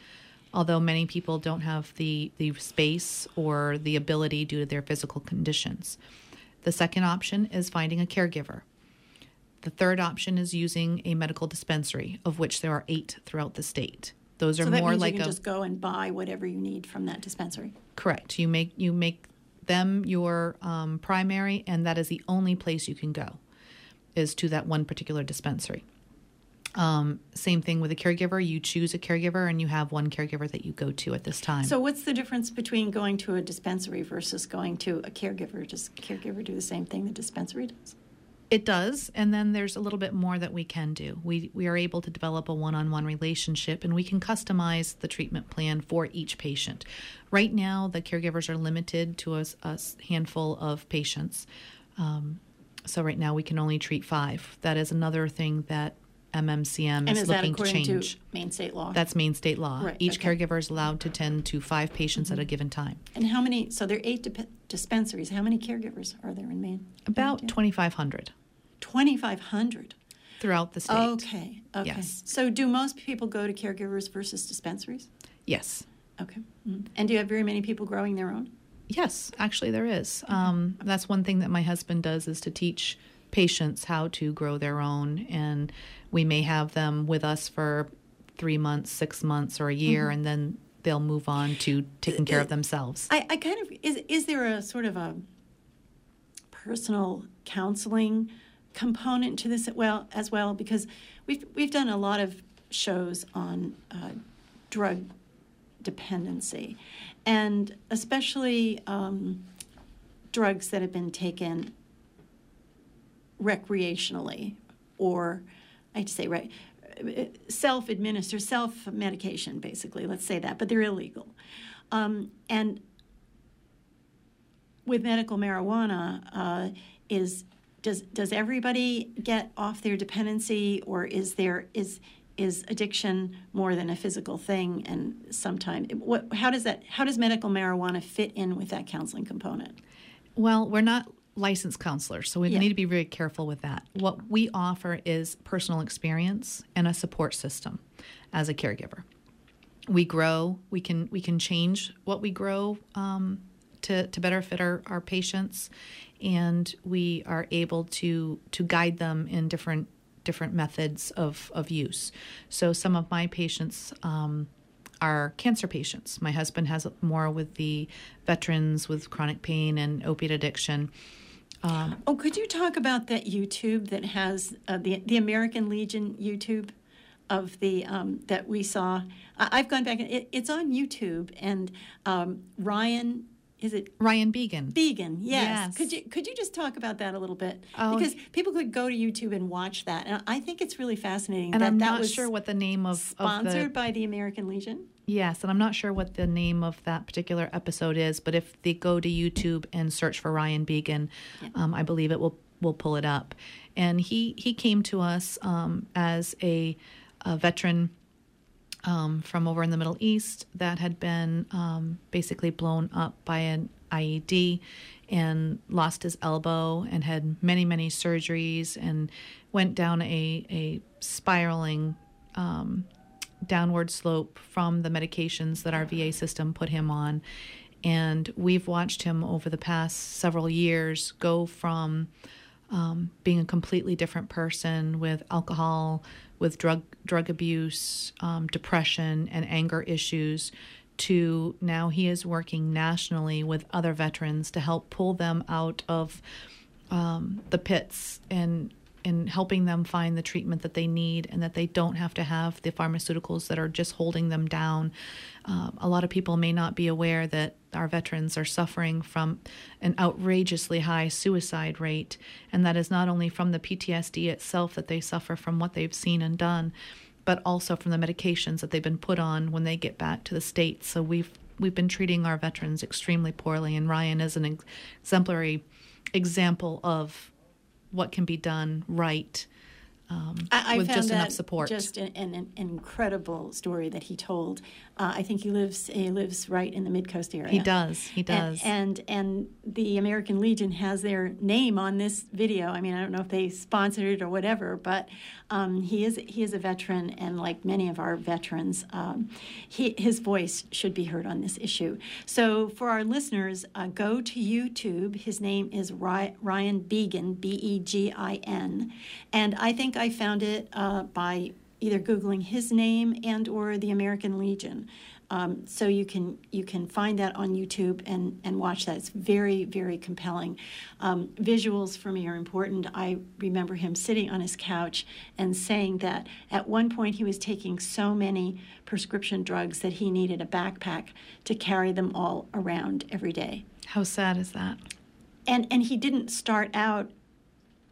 S6: Although many people don't have the, the space or the ability due to their physical conditions. The second option is finding a caregiver. The third option is using a medical dispensary, of which there are eight throughout the state. Those are
S5: so
S6: more like
S5: you can
S6: a,
S5: just go and buy whatever you need from that dispensary.
S6: Correct. You make you make them your um, primary, and that is the only place you can go is to that one particular dispensary. Um, same thing with a caregiver. You choose a caregiver and you have one caregiver that you go to at this time.
S5: So, what's the difference between going to a dispensary versus going to a caregiver? Does caregiver do the same thing the dispensary does?
S6: It does, and then there's a little bit more that we can do. We we are able to develop a one-on-one relationship, and we can customize the treatment plan for each patient. Right now, the caregivers are limited to a, a handful of patients. Um, so right now we can only treat five. That is another thing that MMCM is,
S5: is
S6: looking
S5: to
S6: change.
S5: To Maine state law.
S6: That's Maine state law.
S5: Right,
S6: Each
S5: okay.
S6: caregiver is allowed to tend to five patients mm-hmm. at a mm-hmm. given time.
S5: And how many? So there are eight dip- dispensaries. How many caregivers are there in Maine?
S6: About twenty five hundred.
S5: Twenty five hundred
S6: throughout the state.
S5: Okay. Okay.
S6: Yes.
S5: So do most people go to caregivers versus dispensaries?
S6: Yes.
S5: Okay. Mm-hmm. And do you have very many people growing their own?
S6: Yes, actually there is. Okay. Um, that's one thing that my husband does is to teach patients how to grow their own. And we may have them with us for three months, six months, or a year, mm-hmm. and then they'll move on to taking care of themselves.
S5: I, I kind of is is there a sort of a personal counseling component to this as well as well because we've we've done a lot of shows on uh, drug dependency and especially um, drugs that have been taken recreationally or I'd say right self administer self medication basically let's say that but they're illegal. Um, and with medical marijuana uh, is does does everybody get off their dependency or is there is is addiction more than a physical thing? And sometimes what how does that how does medical marijuana fit in with that counseling component?
S6: Well we're not licensed counselors, so we yeah. need to be very careful with that. What we offer is personal experience and a support system as a caregiver. We grow, we can we can change what we grow um, to, to better fit our, our patients, and we are able to to guide them in different different methods of, of use. So some of my patients um, are cancer patients. My husband has more with the veterans with chronic pain and opiate addiction.
S5: Um, oh, could you talk about that YouTube that has uh, the the American Legion YouTube of the um, that we saw? I, have gone back. It, it's on YouTube, and um, Ryan is it
S6: Ryan Begin?
S5: Begin, yes. yes. Could you could you just talk about that a little bit? Oh, because people could go to YouTube and watch that, and I think it's really fascinating.
S6: And
S5: that
S6: I'm
S5: that
S6: not
S5: was
S6: sure what the name of
S5: sponsored
S6: of the,
S5: by the American Legion.
S6: Yes, and I'm not sure what the name of that particular episode is, but if they go to YouTube and search for Ryan Begin, yeah. um, I believe it will will pull it up. And he he came to us um, as a, a veteran um, from over in the Middle East that had been um, basically blown up by an IED and lost his elbow and had many, many surgeries and went down a, a spiraling um, downward slope from the medications that our VA system put him on. And we've watched him over the past several years go from um, being a completely different person with alcohol, with drug drug abuse, um, depression, and anger issues to now he is working nationally with other veterans to help pull them out of um, the pits and in helping them find the treatment that they need and that they don't have to have the pharmaceuticals that are just holding them down. Um, a lot of people may not be aware that our veterans are suffering from an outrageously high suicide rate, and that is not only from the PTSD itself that they suffer from what they've seen and done, but also from the medications that they've been put on when they get back to the states. So we've we've been treating our veterans extremely poorly, and Ryan is an exemplary example of what can be done right um, I, I with just enough support.
S5: Just an, an, an, incredible story that he told. Uh, I think he lives he lives right in the Mid Coast area.
S6: He does. He does.
S5: And, and, and the American Legion has their name on this video. I mean, I don't know if they sponsored it or whatever, but um, he is he is a veteran, and like many of our veterans, um, he, his voice should be heard on this issue. So for our listeners, uh, go to YouTube. His name is Ryan Begin, B E G I N, and I think I found it uh, by either googling his name and or the American Legion. Um, so you can you can find that on YouTube and and watch that. It's very very compelling. Um, visuals for me are important. I remember him sitting on his couch and saying that at one point he was taking so many prescription drugs that he needed a backpack to carry them all around every day.
S6: How sad is that?
S5: And and he didn't start out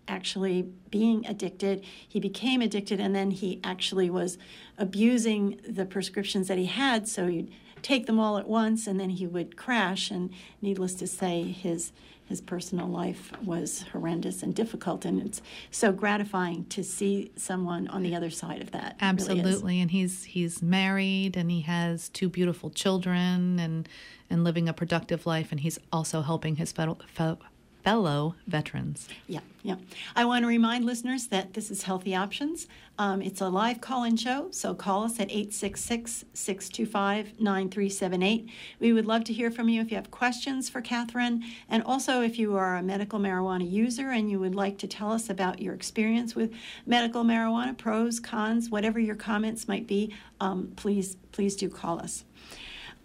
S5: actually being addicted. He became addicted, and then he actually was abusing the prescriptions that he had. So he'd take them all at once, and then he would crash. And needless to say, his his personal life was horrendous and difficult, and it's so gratifying to see someone on the other side of that.
S6: Absolutely,
S5: really
S6: and he's he's married, and he has two beautiful children, and and living a productive life, and he's also helping his fellow, fellow fellow veterans.
S5: Yeah, yeah. I want to remind listeners that this is Healthy Options. Um, it's a live call in show, so call us at 866 625 9378. We would love to hear from you if you have questions for Catherine, and also if you are a medical marijuana user and you would like to tell us about your experience with medical marijuana, pros, cons, whatever your comments might be, um, please, please do call us.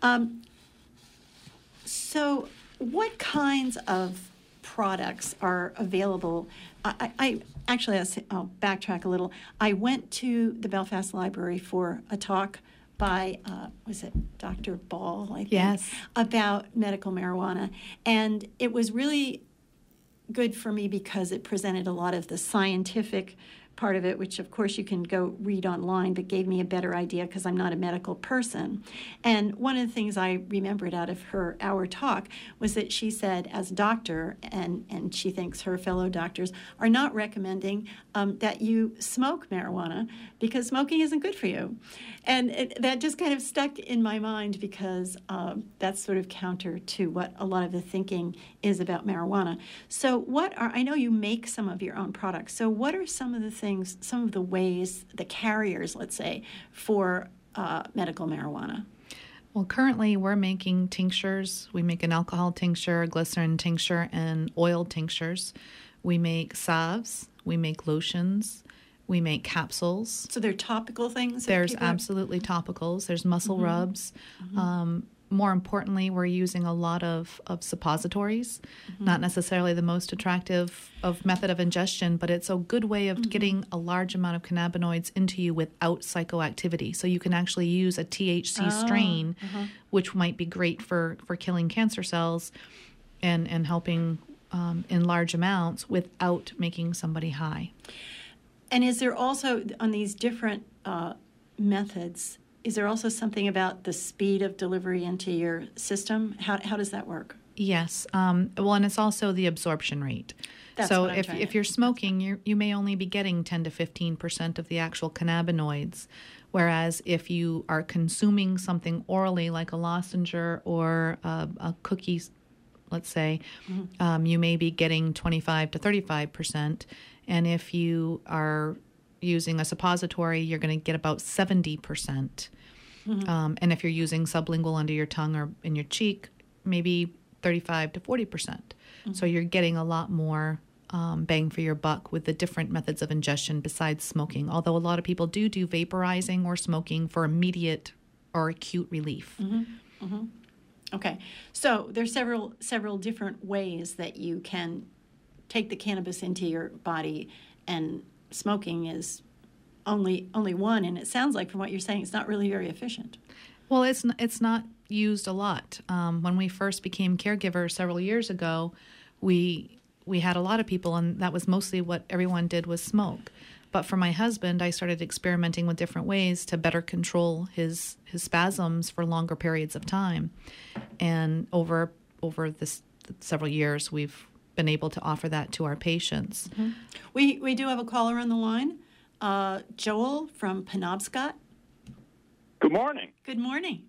S5: Um, so, what kinds of products are available. I, I actually, I'll backtrack a little. I went to the Belfast Library for a talk by uh, was it Dr. Ball? I think,
S6: yes,
S5: about medical marijuana, and it was really good for me because it presented a lot of the scientific part of it, which of course you can go read online, but gave me a better idea because I'm not a medical person. And one of the things I remembered out of her hour talk was that she said, as a doctor, and, and she thinks her fellow doctors are not recommending um, that you smoke marijuana because smoking isn't good for you. And it, that just kind of stuck in my mind because um, that's sort of counter to what a lot of the thinking is about marijuana. So, what are, I know you make some of your own products. So, what are some of the things? Things, some of the ways, the carriers, let's say, for uh, medical marijuana?
S6: Well, currently we're making tinctures. We make an alcohol tincture, a glycerin tincture, and oil tinctures. We make salves. We make lotions. We make capsules.
S5: So they're topical things?
S6: There's absolutely topicals. There's muscle mm-hmm. rubs. Mm-hmm. Um, more importantly, we're using a lot of, of suppositories, mm-hmm. not necessarily the most attractive of method of ingestion, but it's a good way of mm-hmm. getting a large amount of cannabinoids into you without psychoactivity. So you can actually use a THC oh, strain, uh-huh. which might be great for, for killing cancer cells and, and helping um, in large amounts without making somebody high.
S5: And is there also on these different uh, methods, is there also something about the speed of delivery into your system? How, how does that work?
S6: Yes. Um, well, and it's also the absorption rate.
S5: That's
S6: so
S5: if,
S6: if you're smoking, you you may only be getting 10 to 15 percent of the actual cannabinoids, whereas if you are consuming something orally like a lozenge or a, a cookie let's say, mm-hmm. um, you may be getting 25 to 35%. And if you are using a suppository, you're going to get about 70%. percent mm hmm um, and if you're using sublingual under your tongue or in your cheek, maybe 35 to 40%. percent mm hmm So you're getting a lot more um, bang for your buck with the different methods of ingestion besides smoking. Although a lot of people do do vaporizing or smoking for immediate or acute relief.
S5: Mm-hmm. Mm-hmm. Okay, so there's several several different ways that you can take the cannabis into your body, and smoking is only only one. And it sounds like from what you're saying, it's not really very efficient.
S6: Well, it's it's not used a lot. Um, when we first became caregivers several years ago, we we had a lot of people, and that was mostly what everyone did was smoke. But for my husband, I started experimenting with different ways to better control his his spasms for longer periods of time. And over over this several years, we've been able to offer that to our patients.
S5: Mm-hmm. We we do have a caller on the line, uh, Joel from Penobscot.
S8: Good morning.
S5: Good morning.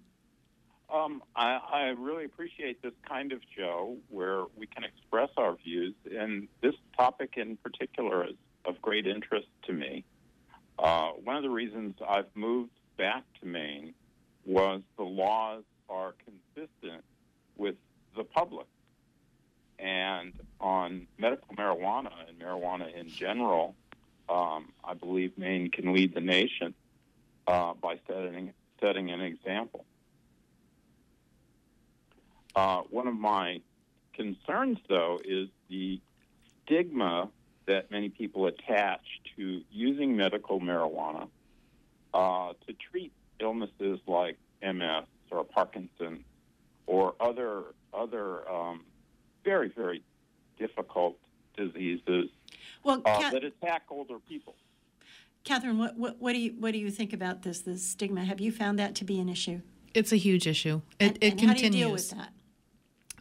S8: Um, I, I, really appreciate this kind of show where we can express our views, and this topic in particular is of great interest to me. Uh, one of the reasons I've moved back to Maine was the laws are consistent with the public. And on medical marijuana and marijuana in general, um, I believe Maine can lead the nation uh, by setting setting an example. Uh, one of my concerns, though, is the stigma that many people attach to using medical marijuana uh, to treat illnesses like MS or Parkinson or other other um, very very difficult diseases well, uh, that attack older people.
S5: Catherine, what, what, what do you what do you think about this this stigma? Have you found that to be an issue?
S6: It's a huge issue. It,
S5: and,
S6: it
S5: and
S6: continues. How
S5: do you deal with that?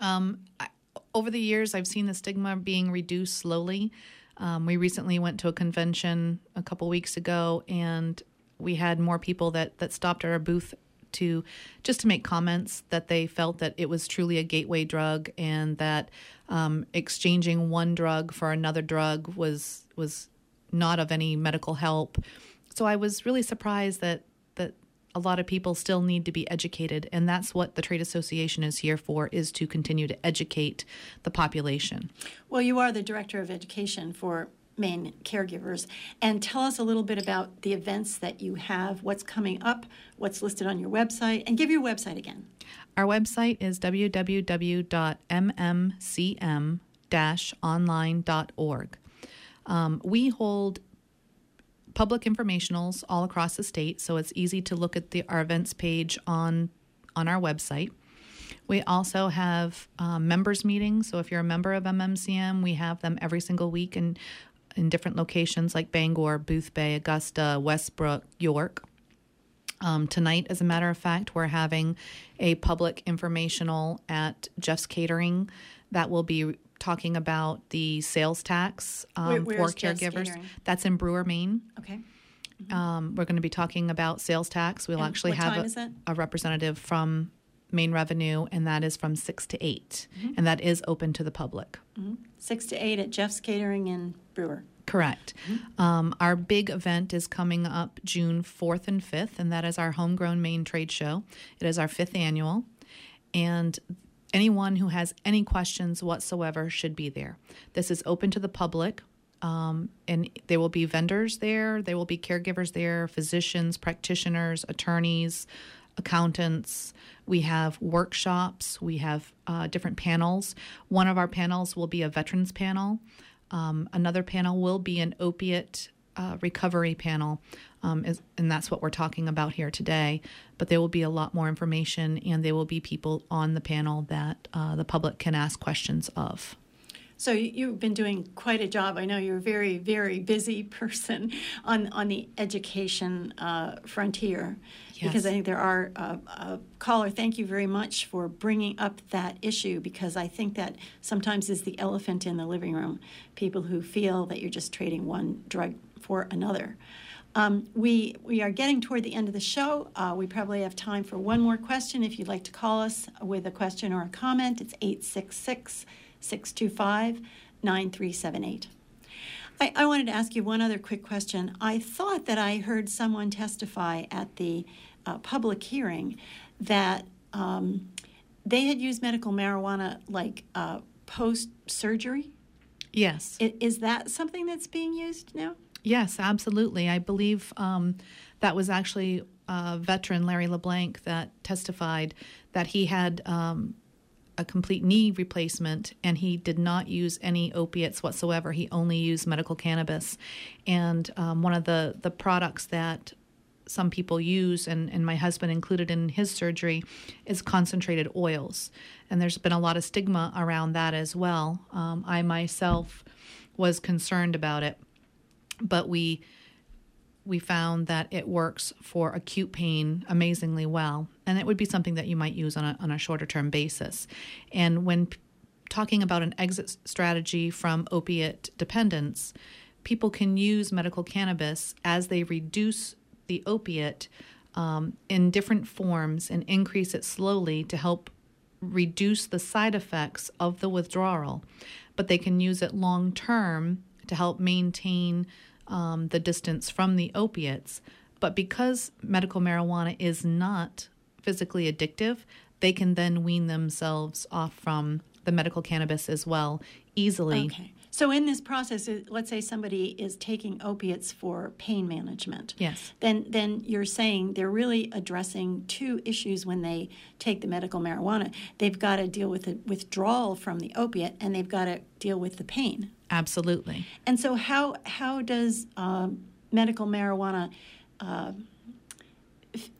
S6: Um, I, over the years, I've seen the stigma being reduced slowly. Um, we recently went to a convention a couple weeks ago, and we had more people that that stopped at our booth to just to make comments that they felt that it was truly a gateway drug and that um, exchanging one drug for another drug was was not of any medical help. So I was really surprised that a lot of people still need to be educated and that's what the trade association is here for is to continue to educate the population
S5: well you are the director of education for Maine caregivers and tell us a little bit about the events that you have what's coming up what's listed on your website and give your website again
S6: our website is www.mmcm-online.org um, we hold public informationals all across the state, so it's easy to look at the our events page on on our website. We also have um, members meetings. So if you're a member of MMCM, we have them every single week in in different locations like Bangor, Boothbay, Augusta, Westbrook, York. Um, tonight, as a matter of fact, we're having a public informational at Jeff's Catering that will be talking about the sales tax um, for caregivers. That's in Brewer, Maine.
S5: Okay.
S6: Mm-hmm. Um, we're going to be talking about sales tax. We'll
S5: and
S6: actually have a, a, representative from Maine Revenue, and that is from 6 to 8, mm-hmm. and that is open to the public.
S5: Mm-hmm. 6 to 8 at Jeff's Catering in Brewer.
S6: Correct. Mm-hmm. Um, our big event is coming up June 4th and 5th, and that is our Homegrown Maine Trade Show. It is our fifth annual, and anyone who has any questions whatsoever should be there. This is open to the public. Um, and there will be vendors there, there will be caregivers there, physicians, practitioners, attorneys, accountants. We have workshops, we have uh, different panels. One of our panels will be a veterans panel. Um, another panel will be an opiate uh, recovery panel, um, is, and that's what we're talking about here today. But there will be a lot more information, and there will be people on the panel that uh, the public can ask questions of.
S5: So you've been doing quite a job. I know you're a very, very busy person on on the education uh, frontier. Yes. Because I think there are uh, a caller. Thank you very much for bringing up that issue because I think that sometimes is the elephant in the living room. People who feel that you're just trading one drug for another. Um, we, we are getting toward the end of the show. Uh, we probably have time for one more question. If you'd like to call us with a question or a comment, it's 866 625 9378. I, I wanted to ask you one other quick question. I thought that I heard someone testify at the uh, public hearing that um, they had used medical marijuana like uh, post surgery.
S6: Yes.
S5: Is that something that's being used now?
S6: Yes, absolutely. I believe um, that was actually a veteran, Larry LeBlanc, that testified that he had um, a complete knee replacement and he did not use any opiates whatsoever. He only used medical cannabis. And um, one of the, the products that some people use, and, and my husband included in his surgery, is concentrated oils. And there's been a lot of stigma around that as well. Um, I myself was concerned about it, but we we found that it works for acute pain amazingly well. And it would be something that you might use on a, on a shorter term basis. And when p- talking about an exit strategy from opiate dependence, people can use medical cannabis as they reduce the opiate um, in different forms and increase it slowly to help reduce the side effects of the withdrawal. But they can use it long term to help maintain um, the distance from the opiates. But because medical marijuana is not physically addictive, they can then wean themselves off from the medical cannabis as well easily.
S5: Okay. So in this process, let's say somebody is taking opiates for pain management.
S6: Yes.
S5: Then then you're saying they're really addressing two issues when they take the medical marijuana. They've got to deal with the withdrawal from the opiate, and they've got to deal with the pain.
S6: Absolutely.
S5: And so, how how does um, medical marijuana uh,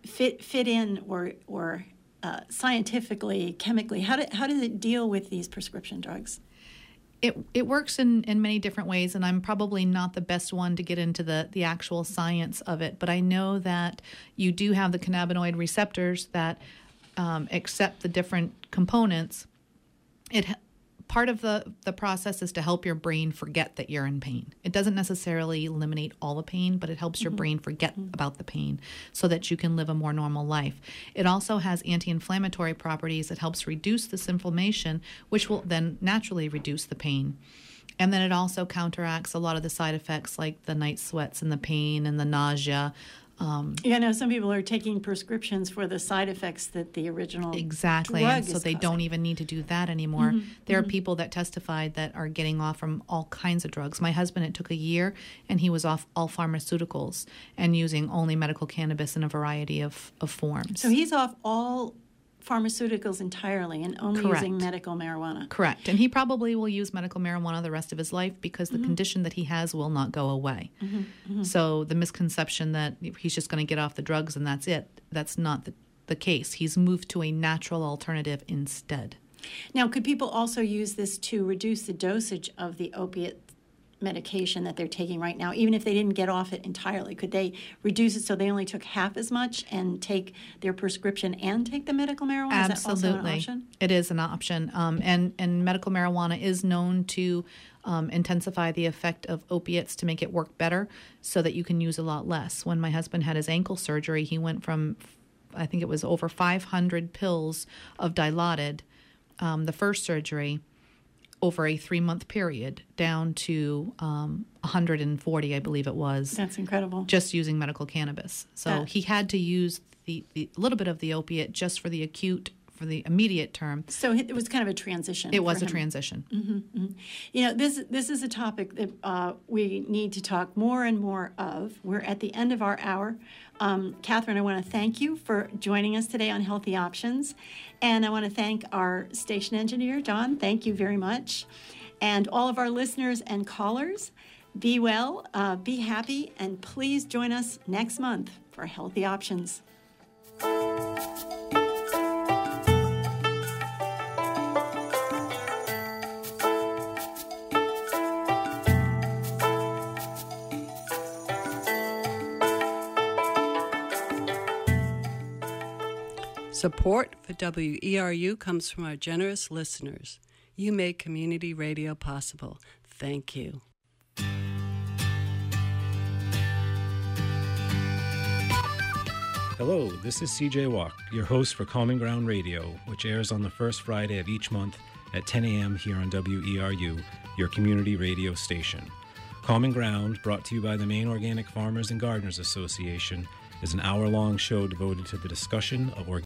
S5: fit fit in, or or uh, scientifically, chemically, how do, how does it deal with these prescription drugs?
S6: It, it works in, in many different ways, and I'm probably not the best one to get into the, the actual science of it, but I know that you do have the cannabinoid receptors that um, accept the different components. It part of the, the process is to help your brain forget that you're in pain. It doesn't necessarily eliminate all the pain, but it helps your mm-hmm. brain forget mm-hmm. about the pain so that you can live a more normal life. It also has anti inflammatory properties. It helps reduce this inflammation, which will then naturally reduce the pain. And then it also counteracts a lot of the side effects like the night sweats and the pain and the nausea,
S5: um, yeah, no, some people are taking prescriptions for the side effects that the original
S6: exactly,
S5: and
S6: so they
S5: causing.
S6: don't even need to do that anymore. Mm-hmm. There mm-hmm. are people that testified that are getting off from all kinds of drugs. My husband, it took a year, and he was off all pharmaceuticals and using only medical cannabis in a variety of, of forms.
S5: So he's off all pharmaceuticals entirely and only Correct. using medical marijuana.
S6: Correct. And he probably will use medical marijuana the rest of his life because the mm-hmm. condition that he has will not go away. Mm-hmm. Mm-hmm. So the misconception that he's just going to get off the drugs and that's it, that's not the, the case. He's moved to a natural alternative instead.
S5: Now, could people also use this to reduce the dosage of the opiate medication that they're taking right now, even if they didn't get off it entirely? Could they reduce it so they only took half as much and take their prescription and take the medical marijuana?
S6: Absolutely,
S5: is
S6: it is an option. Um, and and medical marijuana is known to um, intensify the effect of opiates to make it work better, so that you can use a lot less. When my husband had his ankle surgery, he went from I think it was over 500 pills of Dilaudid, um, the first surgery over a three month period down to um, 140, I believe it was.
S5: That's incredible.
S6: Just using medical cannabis. So that. he had to use the, the little bit of the opiate just for the acute for the immediate term.
S5: So it was kind of a transition.
S6: It was a transition.
S5: Mm-hmm, mm-hmm. You know, this this is a topic that uh, we need to talk more and more of. We're at the end of our hour. Um, Catherine, I want to thank you for joining us today on Healthy Options. And I want to thank our station engineer, Don. Thank you very much. And all of our listeners and callers, be well, uh, be happy, and please join us next month for Healthy Options.
S1: Support for WERU comes from our generous listeners. You make community radio possible. Thank you.
S2: Hello, this is CJ Walke, your host for Common Ground Radio, which airs on the first Friday of each month at 10 a.m. here on WERU, your community radio station. Common Ground, brought to you by the Maine Organic Farmers and Gardeners Association, is an hour long show devoted to the discussion of organic